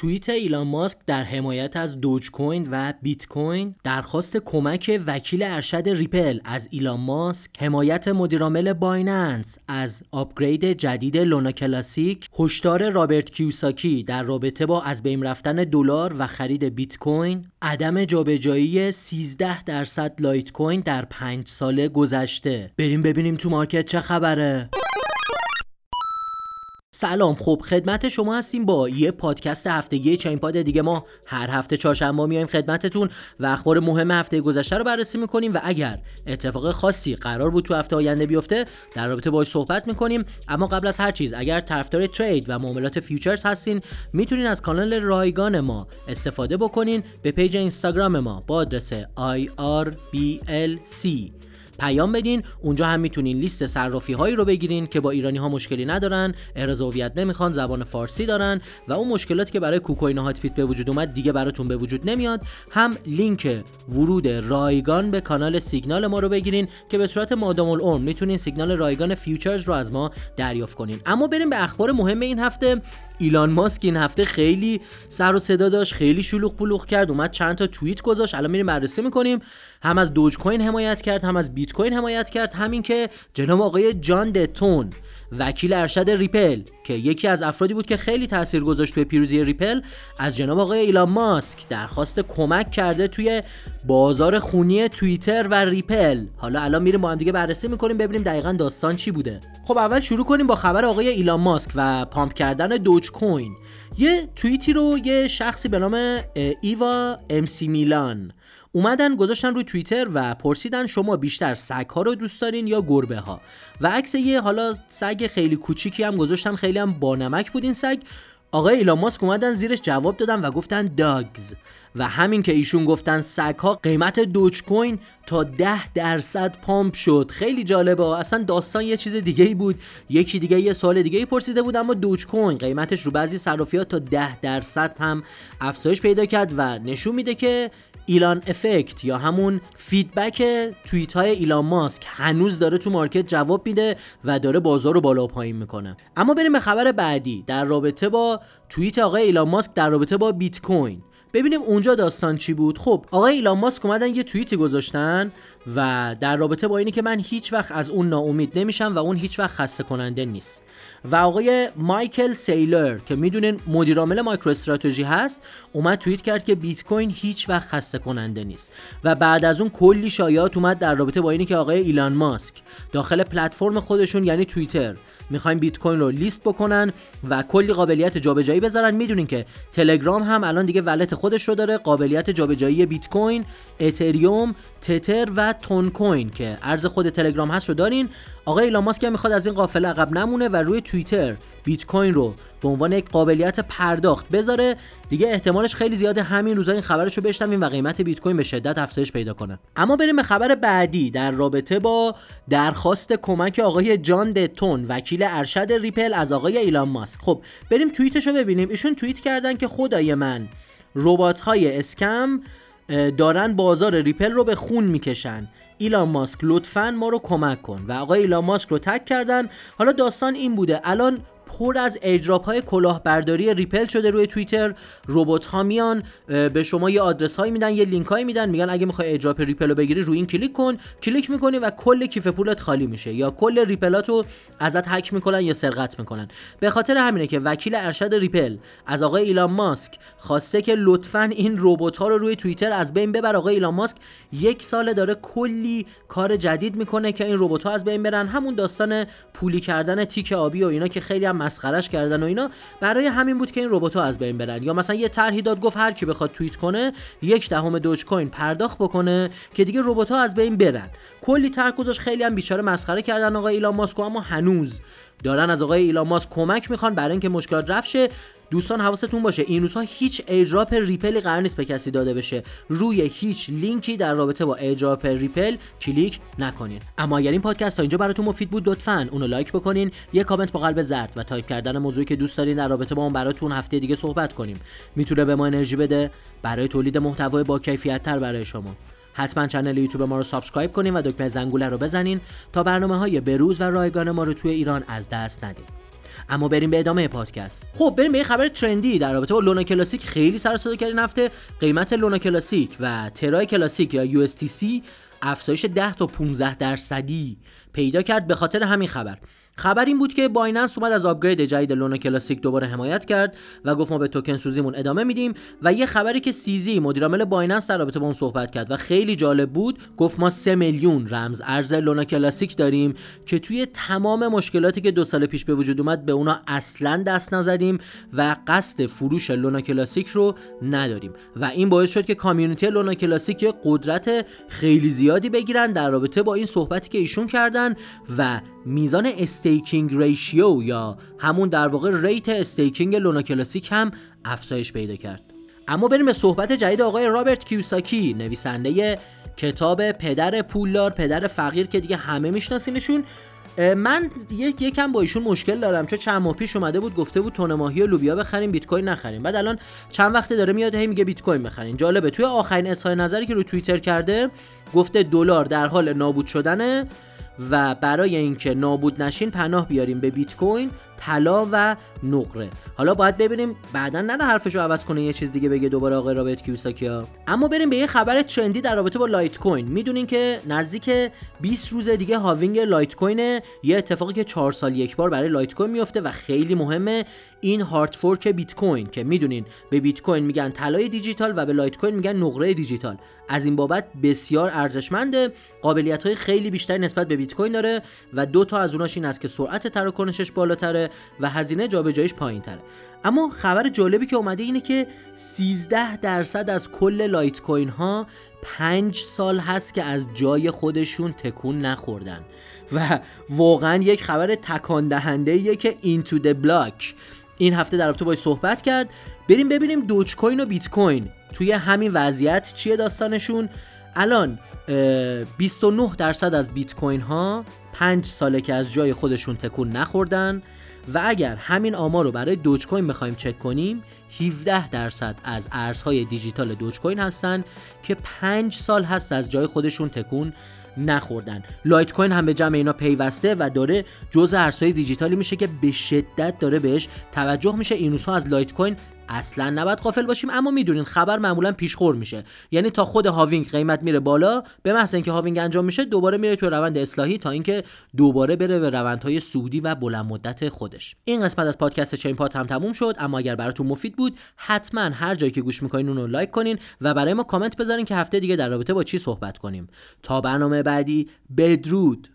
توییت ایلان ماسک در حمایت از دوج کوین و بیت کوین درخواست کمک وکیل ارشد ریپل از ایلان ماسک حمایت مدیرعامل بایننس از upgrade جدید لونا کلاسیک هشدار رابرت کیوساکی در رابطه با از بین رفتن دلار و خرید بیت کوین عدم جابجایی 13 درصد لایت کوین در 5 ساله گذشته. بریم ببینیم تو market چه خبره. سلام. خب خدمت شما هستیم با یه پادکست هفتگی چین پاد دیگه. ما هر هفته چهارشنبه میایم خدمتتون و اخبار مهم هفته گذشته رو بررسی می‌کنیم و اگر اتفاق خاصی قرار بود تو هفته آینده بیفته در رابطه باهاش صحبت می‌کنیم. اما قبل از هر چیز اگر طرفدار trade و معاملات futures هستین می‌تونین از کانال رایگان ما استفاده بکنین. به page اینستاگرام ما با آدرس IRBLC پیام بدین. اونجا هم می‌تونین لیست صرافی هایی رو بگیرین که با ایرانی ها مشکلی ندارن احراز هویت نمی‌خوان زبان فارسی دارن و اون مشکلاتی که برای کوکوین هات بیت به وجود اومد دیگه براتون به وجود نمیاد. هم لینک ورود رایگان به کانال سیگنال ما رو بگیرین که به صورت مادام العمر می‌تونین سیگنال رایگان futures رو از ما دریافت کنین. اما بریم به اخبار مهم این هفته. ایلان ماسک این هفته خیلی سر و صدا داشت خیلی شلوغ پلوغ کرد اومد چند تا توییت گذاشت. الان میریم بررسی می‌کنیم. هم از دوج کوین حمایت کرد هم از بیت کوین حمایت کرد. همین که جناب آقای جان دتون وکیل ارشد ریپل که یکی از افرادی بود که خیلی تاثیر گذاشت توی پیروزی ریپل از جناب آقای ایلان ماسک درخواست کمک کرده توی بازار خونی توییتر و ریپل. حالا الان میریم با هم دیگه بررسی می‌کنیم ببینیم دقیقا داستان چی بوده. خب اول شروع کنیم با خبر آقای ایلان ماسک و pump کردن دوج کوین یه توییتی رو یه شخصی به نام ایوا امسی میلان اومدن گذاشتن روی توییتر و پرسیدن شما بیشتر سگ ها رو دوست دارین یا گربه ها و عکس یه حالا سگ خیلی کوچیکی هم گذاشتن خیلی هم بانمک بود این سگ. آقای ایلان ماسک اومدن زیرش جواب دادن و گفتن dogs. و همین که ایشون گفتن سگ ها قیمت دوج کوین تا ده درصد pump شد. خیلی جالبه. اصلا داستان یه چیز دیگه ای بود. یکی دیگه یه سوال دیگه ای پرسیده بود اما دوج کوین قیمتش رو بعضی صرافیات تا ده درصد هم افزایش پیدا کرد و نشون میده که ایلان effect یا همون feedback توییت های ایلان ماسک هنوز داره تو market جواب میده و داره بازار رو بالا و پایین می‌کنه. اما بریم به خبر بعدی. در رابطه با توییت آقای ایلان ماسک در رابطه با بیت کوین. ببینیم اونجا داستان چی بود. خب آقای ایلان ماسک اومدن یه توییتی گذاشتن و در رابطه با اینی که من هیچ وقت از اون ناامید نمیشم و اون هیچ وقت خسته کننده نیست. و آقای مایکل سیلر که می‌دونین مدیرعامل MicroStrategy هست اومد توییت کرد که بیت کوین هیچ وقت خسته کننده نیست. و بعد از اون کلی شایعات اومد در رابطه با اینی که آقای ایلان ماسک داخل پلتفرم خودشون یعنی توییتر می‌خوایم بیت کوین رو لیست بکنن و کلی قابلیت جابجایی بذارن. می‌دونین که تلگرام هم الان دیگه ولت خودش رو داره قابلیت جابجایی بیت کوین اتریوم تتر و تون کوین که ارز خود تلگرام هست رو دارین. آقای ایلان ماسک هم می‌خواد از این قافله عقب نمونه و روی توییتر بیت کوین رو به عنوان یک قابلیت پرداخت بذاره. دیگه احتمالش خیلی زیاده همین روزا این خبرش رو بشنویم و قیمت بیت کوین به شدت افزایش پیدا کنه. اما بریم به خبر بعدی. در رابطه با درخواست کمک آقای جان دتون وکیل ارشد ریپل از آقای ایلان ماسک. خب بریم توییتش رو ببینیم. ایشون توییت کردن که خدای من ربات های scam دارن بازار ریپل رو به خون می‌کشن. ایلان ماسک لطفا ما رو کمک کن. و آقای ایلان ماسک رو tag کردن. حالا داستان این بوده. الان پر از airdrop های کلاهبرداری ریپل شده روی توییتر. ربات ها میان به شما یه آدرس هایی میدن یه لینک هایی میدن میگن اگه می‌خوای airdrop ریپل رو بگیری روی این کلیک کن کلیک می‌کنی و کل کیف پولت خالی میشه یا کل ریپلات رو ازت هک می‌کنن یا سرقت می‌کنن. به خاطر همینه که وکیل ارشد ریپل از آقای ایلان ماسک خواسته که لطفا این ربات ها رو روی توییتر از بین ببر. آقای ایلان ماسک یک سال داره کلی کار جدید می‌کنه که این ربات ها از بین برن. همون داستان پولی کردن تیک آبی و اینا که خیلی مسخرش کردن و اینا برای همین بود که این ربات از بین برن. یا مثلا یه طرحی داد گفت هر کی بخواد توییت کنه یک دهم دوج کوین پرداخت بکنه که دیگه ربات از بین برن. کلی طرح گذاشت خیلی هم بیچاره مسخره کردن آقای ایلان ماسک اما هنوز دارن از آقای ایلان ماسک کمک می‌خوان برای اینکه مشکلات رفع شه دوستان حواستون باشه این روزها هیچ airdrop ریپلی قرار نیست به کسی داده بشه. روی هیچ لینکی در رابطه با airdrop ریپل کلیک نکنین. اما اگر این پادکست تا اینجا براتون مفید بود لطفا اونو لایک بکنین. یه کامنت با قلب زرد و تایپ کردن موضوعی که دوست دارین در رابطه با اون براتون هفته دیگه صحبت کنیم. می‌تونه به ما انرژی بده. برای تولید محتوای با کیفیت تر برای شما. حتما channel یوتیوب ما رو subscribe کنین و دکمه زنگوله رو بزنین تا برنامه های بروز و رایگان ما رو توی ایران از دست ندید اما بریم به ادامه پادکست. خب بریم به یه خبر ترندی در رابطه با لونا کلاسیک. خیلی سر صدا کردین هفته. قیمت لونا کلاسیک و ترای کلاسیک یا USTC افزایش 10 تا 15 درصدی پیدا کرد به خاطر همین خبر. خبر این بود که بایننس اومد از upgrade جدید لونا کلاسیک دوباره حمایت کرد و گفت ما به توکن سوزیمون ادامه میدیم و یه خبری که CZ مدیرعامل بایننس در رابطه با اون صحبت کرد و خیلی جالب بود گفت ما 3 میلیون رمز ارز لونا کلاسیک داریم که توی تمام مشکلاتی که دو سال پیش به وجود اومد به اونا اصلا دست نزدیم و قصد فروش لونا کلاسیک رو نداریم. و این باعث شد که community لونا کلاسیک قدرت خیلی زیادی بگیرن در رابطه با این صحبتی که ایشون کردن و میزان staking ratio یا همون در واقع rate staking لونا کلاسیک هم افزایش پیدا کرد. اما بریم به صحبت جدید آقای رابرت کیوساکی نویسنده کتاب پدر پولدار پدر فقیر که دیگه همه میشناسینشون. من یک یکم با ایشون مشکل دارم چون چند ماه پیش اومده بود گفته بود تون ماهی و لوبیا بخریم بیت کوین نخریم. بعد الان چند وقته داره میاد هی میگه بیت کوین بخرین. جالبه توی آخرین اظهار نظری که رو توییتر کرده گفته دلار در حال نابود شدنه. و برای اینکه نابود نشین پناه بیاریم به بیت کوین طلا و نقره. حالا باید ببینیم بعدا نه حرفش رو عوض کنه یه چیز دیگه بگه دوباره آقای رابرت کیوساکیا. اما بریم به یه خبر ترندی در رابطه با لایت کوین. می‌دونین که نزدیک 20 روز دیگه halving لایت کوین یه اتفاقی که 4 سال یک بار برای لایت کوین میفته و خیلی مهمه. این hard fork بیت کوین که می‌دونین به بیت کوین میگن طلای دیجیتال و به لایت کوین میگن نقره دیجیتال. از این بابت بسیار ارزشمنده. قابلیت های خیلی بیشتری نسبت به بیت کوین داره و دو تا از اوناش این است که سرعت تراکنشش بالاتره و هزینه جابجاییش پایین تره اما خبر جالبی که اومده اینه که 13 درصد از کل لایت کوین ها 5 سال هست که از جای خودشون تکون نخوردن. و واقعا یک خبر تکان دهنده که IntoTheBlock این هفته در رابطه باش صحبت کرد. بریم ببینیم دوج کوین و بیت کوین توی همین وضعیت چیه داستانشون. الان 29 درصد از بیت کوین ها 5 ساله که از جای خودشون تکون نخوردن. و اگر همین آمار رو برای دوج کوین بخوایم چک کنیم 17 درصد از ارزهای دیجیتال دوج کوین هستن که 5 سال هست از جای خودشون تکون نخوردن. لایت کوین هم به جمع اینا پیوسته و داره جزء ارزهای دیجیتالی میشه که به شدت داره بهش توجه میشه. این ها از لایت کوین اصلا نباید غافل باشیم اما می‌دونین خبر معمولا پیشخور میشه. یعنی تا خود halving قیمت میره بالا به محض اینکه halving انجام میشه دوباره میره تو روند اصلاحی تا اینکه دوباره بره به روندهای سودی و بلند مدت خودش. این قسمت از پادکست چین پات هم تموم شد اما اگر براتون مفید بود حتما هر جایی که گوش می‌کنین اونو لایک کنین و برای ما کامنت بذارین که هفته دیگه در رابطه با چی صحبت کنیم. تا برنامه بعدی بدرود.